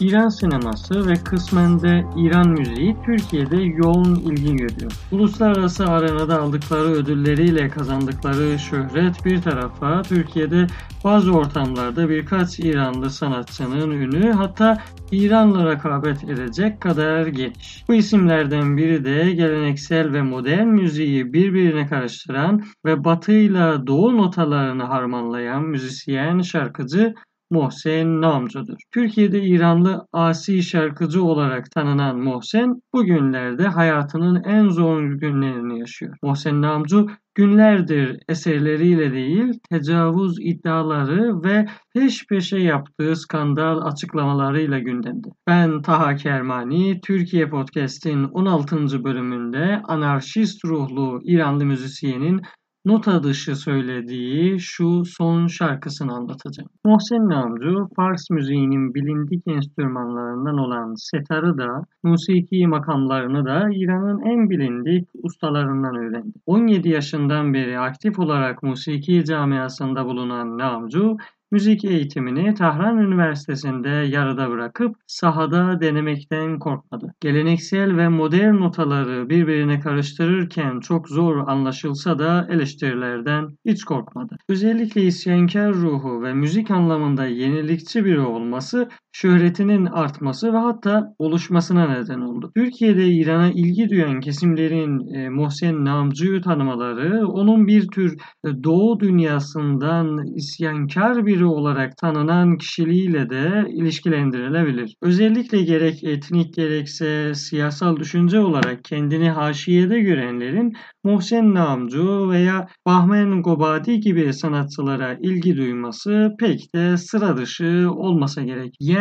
İran sineması ve kısmen de İran müziği Türkiye'de yoğun ilgi görüyor. Uluslararası arenada aldıkları ödülleriyle kazandıkları şöhret bir tarafa Türkiye'de bazı ortamlarda birkaç İranlı sanatçının ünü hatta İran'la rekabet edecek kadar geniş. Bu isimlerden biri de geleneksel ve modern müziği birbirine karıştıran ve batıyla doğu notalarını harmanlayan müzisyen, şarkıcı Mohsen Namcu'dur. Türkiye'de İranlı asi şarkıcı olarak tanınan Mohsen bugünlerde hayatının en zor günlerini yaşıyor. Mohsen Namcu günlerdir eserleriyle değil tecavüz iddiaları ve peş peşe yaptığı skandal açıklamalarıyla gündemde. Ben Taha Kermani, Türkiye Podcast'in 16. bölümünde anarşist ruhlu İranlı müzisyenin nota dışı söylediği şu son şarkısını anlatacağım. Mohsen Namcu, Fars müziğinin bilindik enstrümanlarından olan setarı da, musiki makamlarını da İran'ın en bilindik ustalarından öğrendi. 17 yaşından beri aktif olarak musiki camiasında bulunan Namcu, Müzik eğitimini Tahran Üniversitesi'nde yarıda bırakıp sahada denemekten korkmadı. Geleneksel ve modern notaları birbirine karıştırırken çok zor anlaşılsa da eleştirilerden hiç korkmadı. Özellikle isyankar ruhu ve müzik anlamında yenilikçi biri olması şöhretinin artması ve hatta oluşmasına neden oldu. Türkiye'de İran'a ilgi duyan kesimlerin e, Mohsen Namcı'yı tanımaları onun bir tür e, doğu dünyasından isyankar biri olarak tanınan kişiliğiyle de ilişkilendirilebilir. Özellikle gerek etnik gerekse siyasal düşünce olarak kendini haşiyede görenlerin Mohsen Namcu veya Bahmen Gobadi gibi sanatçılara ilgi duyması pek de sıra dışı olmasa gerek. Yani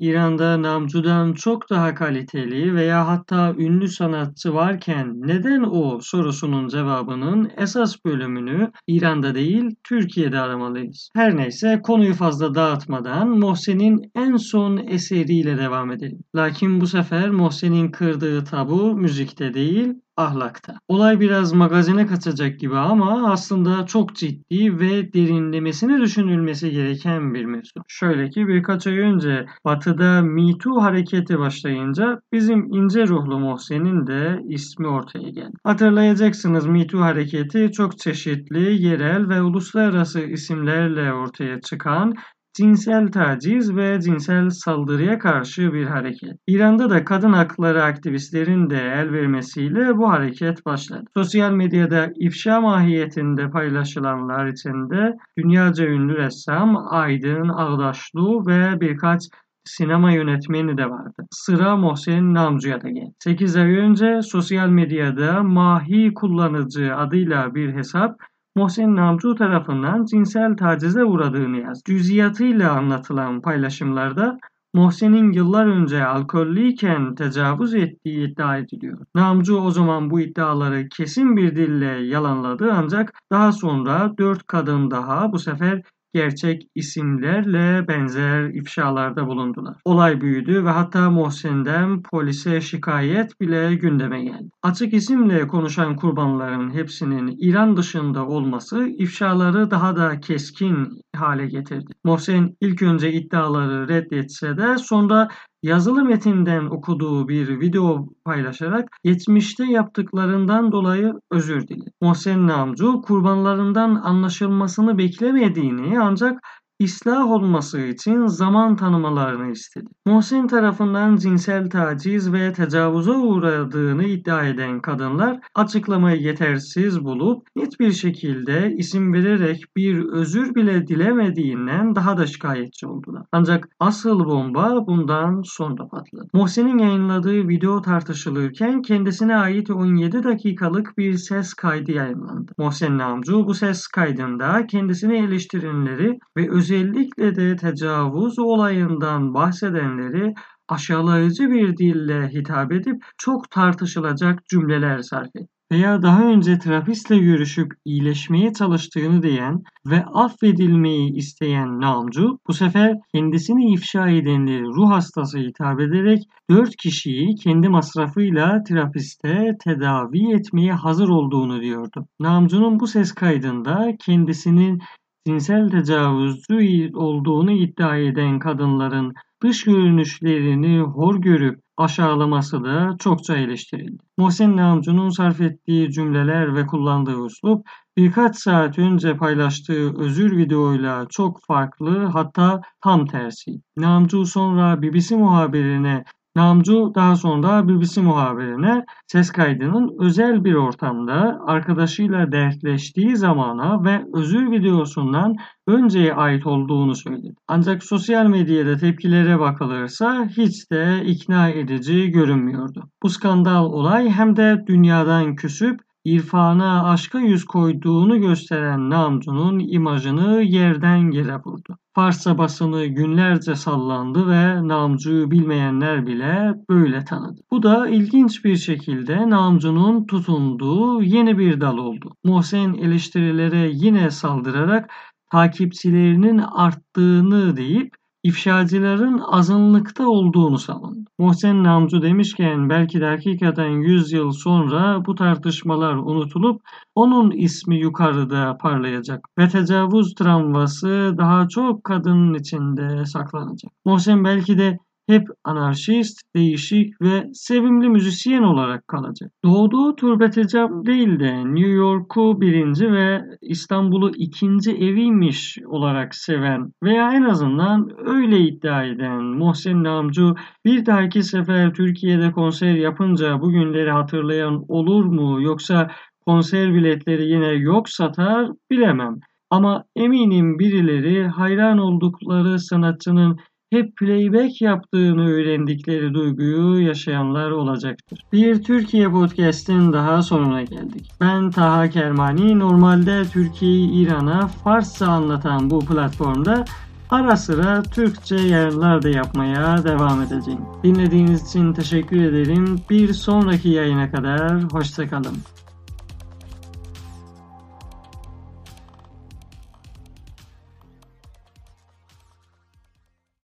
İran'da Namcu'dan çok daha kaliteli veya hatta ünlü sanatçı varken neden o sorusunun cevabının esas bölümünü İran'da değil Türkiye'de aramalıyız. Her neyse konuyu fazla dağıtmadan Mohsen'in en son eseriyle devam edelim. Lakin bu sefer Mohsen'in kırdığı tabu müzikte değil ahlakta. Olay biraz magazine kaçacak gibi ama aslında çok ciddi ve derinlemesine düşünülmesi gereken bir mevzu. Şöyle ki birkaç ay önce Batı'da Me Too hareketi başlayınca bizim ince ruhlu Mohsen'in de ismi ortaya geldi. Hatırlayacaksınız Me Too hareketi çok çeşitli, yerel ve uluslararası isimlerle ortaya çıkan cinsel taciz ve cinsel saldırıya karşı bir hareket. İran'da da kadın hakları aktivistlerin de el vermesiyle bu hareket başladı. Sosyal medyada ifşa mahiyetinde paylaşılanlar içinde dünyaca ünlü ressam Aydın Ağdaşlu ve birkaç sinema yönetmeni de vardı. Sıra Mohsen Namcu'ya da geldi. 8 ay önce sosyal medyada Mahi kullanıcı adıyla bir hesap Mohsen Namcu tarafından cinsel tacize uğradığını yaz. Cüziyatıyla anlatılan paylaşımlarda Mohsen'in yıllar önce alkollüyken tecavüz ettiği iddia ediliyor. Namcu o zaman bu iddiaları kesin bir dille yalanladı ancak daha sonra dört kadın daha bu sefer gerçek isimlerle benzer ifşalarda bulundular. Olay büyüdü ve hatta Mohsen'den polise şikayet bile gündeme geldi. Açık isimle konuşan kurbanların hepsinin İran dışında olması ifşaları daha da keskin hale getirdi. Mohsen ilk önce iddiaları reddetse de sonra yazılı metinden okuduğu bir video paylaşarak geçmişte yaptıklarından dolayı özür diledi. Mohsen Namcu kurbanlarından anlaşılmasını beklemediğini ancak ıslah olması için zaman tanımalarını istedi. Mohsin tarafından cinsel taciz ve tecavüze uğradığını iddia eden kadınlar açıklamayı yetersiz bulup net bir şekilde isim vererek bir özür bile dilemediğinden daha da şikayetçi oldular. Ancak asıl bomba bundan sonra patladı. Mohsin'in yayınladığı video tartışılırken kendisine ait 17 dakikalık bir ses kaydı yayınlandı. Mohsen Namcu bu ses kaydında kendisini eleştirenleri ve öz özellikle de tecavüz olayından bahsedenleri aşağılayıcı bir dille hitap edip çok tartışılacak cümleler sarf etti. Veya daha önce terapistle görüşüp iyileşmeye çalıştığını diyen ve affedilmeyi isteyen namcu bu sefer kendisini ifşa edenleri ruh hastası hitap ederek dört kişiyi kendi masrafıyla terapiste tedavi etmeye hazır olduğunu diyordu. Namcunun bu ses kaydında kendisinin cinsel tecavüzcü olduğunu iddia eden kadınların dış görünüşlerini hor görüp aşağılaması da çokça eleştirildi. Muhsin Namcu'nun sarf ettiği cümleler ve kullandığı üslup birkaç saat önce paylaştığı özür videoyla çok farklı hatta tam tersi. Namcu sonra BBC muhabirine Namcu daha sonra BBC muhabirine ses kaydının özel bir ortamda arkadaşıyla dertleştiği zamana ve özür videosundan önceye ait olduğunu söyledi. Ancak sosyal medyada tepkilere bakılırsa hiç de ikna edici görünmüyordu. Bu skandal olay hem de dünyadan küsüp irfana, aşka yüz koyduğunu gösteren Namcu'nun imajını yerden yere vurdu. Farsça basını günlerce sallandı ve Namcu'yu bilmeyenler bile böyle tanıdı. Bu da ilginç bir şekilde Namcu'nun tutunduğu yeni bir dal oldu. Mohsen eleştirilere yine saldırarak takipçilerinin arttığını deyip ifşacıların azınlıkta olduğunu savundu. Mohsen Namcu demişken belki de hakikaten 100 yıl sonra bu tartışmalar unutulup onun ismi yukarıda parlayacak ve tecavüz travması daha çok kadının içinde saklanacak. Mohsen belki de hep anarşist, değişik ve sevimli müzisyen olarak kalacak. Doğduğu Türbetecap değil de New York'u birinci ve İstanbul'u ikinci eviymiş olarak seven veya en azından öyle iddia eden Muhsin Namcu bir dahaki sefer Türkiye'de konser yapınca bu günleri hatırlayan olur mu yoksa konser biletleri yine yok satar bilemem. Ama eminim birileri hayran oldukları sanatçının hep playback yaptığını öğrendikleri duyguyu yaşayanlar olacaktır. Bir Türkiye podcast'in daha sonuna geldik. Ben Taha Kermani. Normalde Türkiye'yi İran'a Farsça anlatan bu platformda ara sıra Türkçe yayınlar da yapmaya devam edeceğim. Dinlediğiniz için teşekkür ederim. Bir sonraki yayına kadar hoşçakalın.